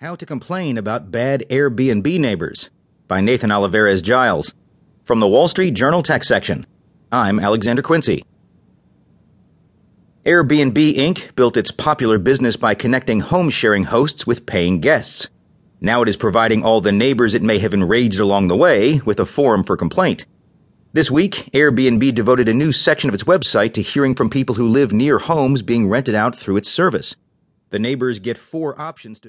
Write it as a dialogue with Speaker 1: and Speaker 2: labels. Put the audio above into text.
Speaker 1: How to Complain About Bad Airbnb Neighbors by Nathan Olivarez Giles. From the Wall Street Journal Tech section. I'm Alexander Quincy. Airbnb Inc. built its popular business by connecting home sharing hosts with paying guests. Now it is providing all the neighbors it may have enraged along the way with a forum for complaint. This week, Airbnb devoted a new section of its website to hearing from people who live near homes being rented out through its service. The neighbors get four options to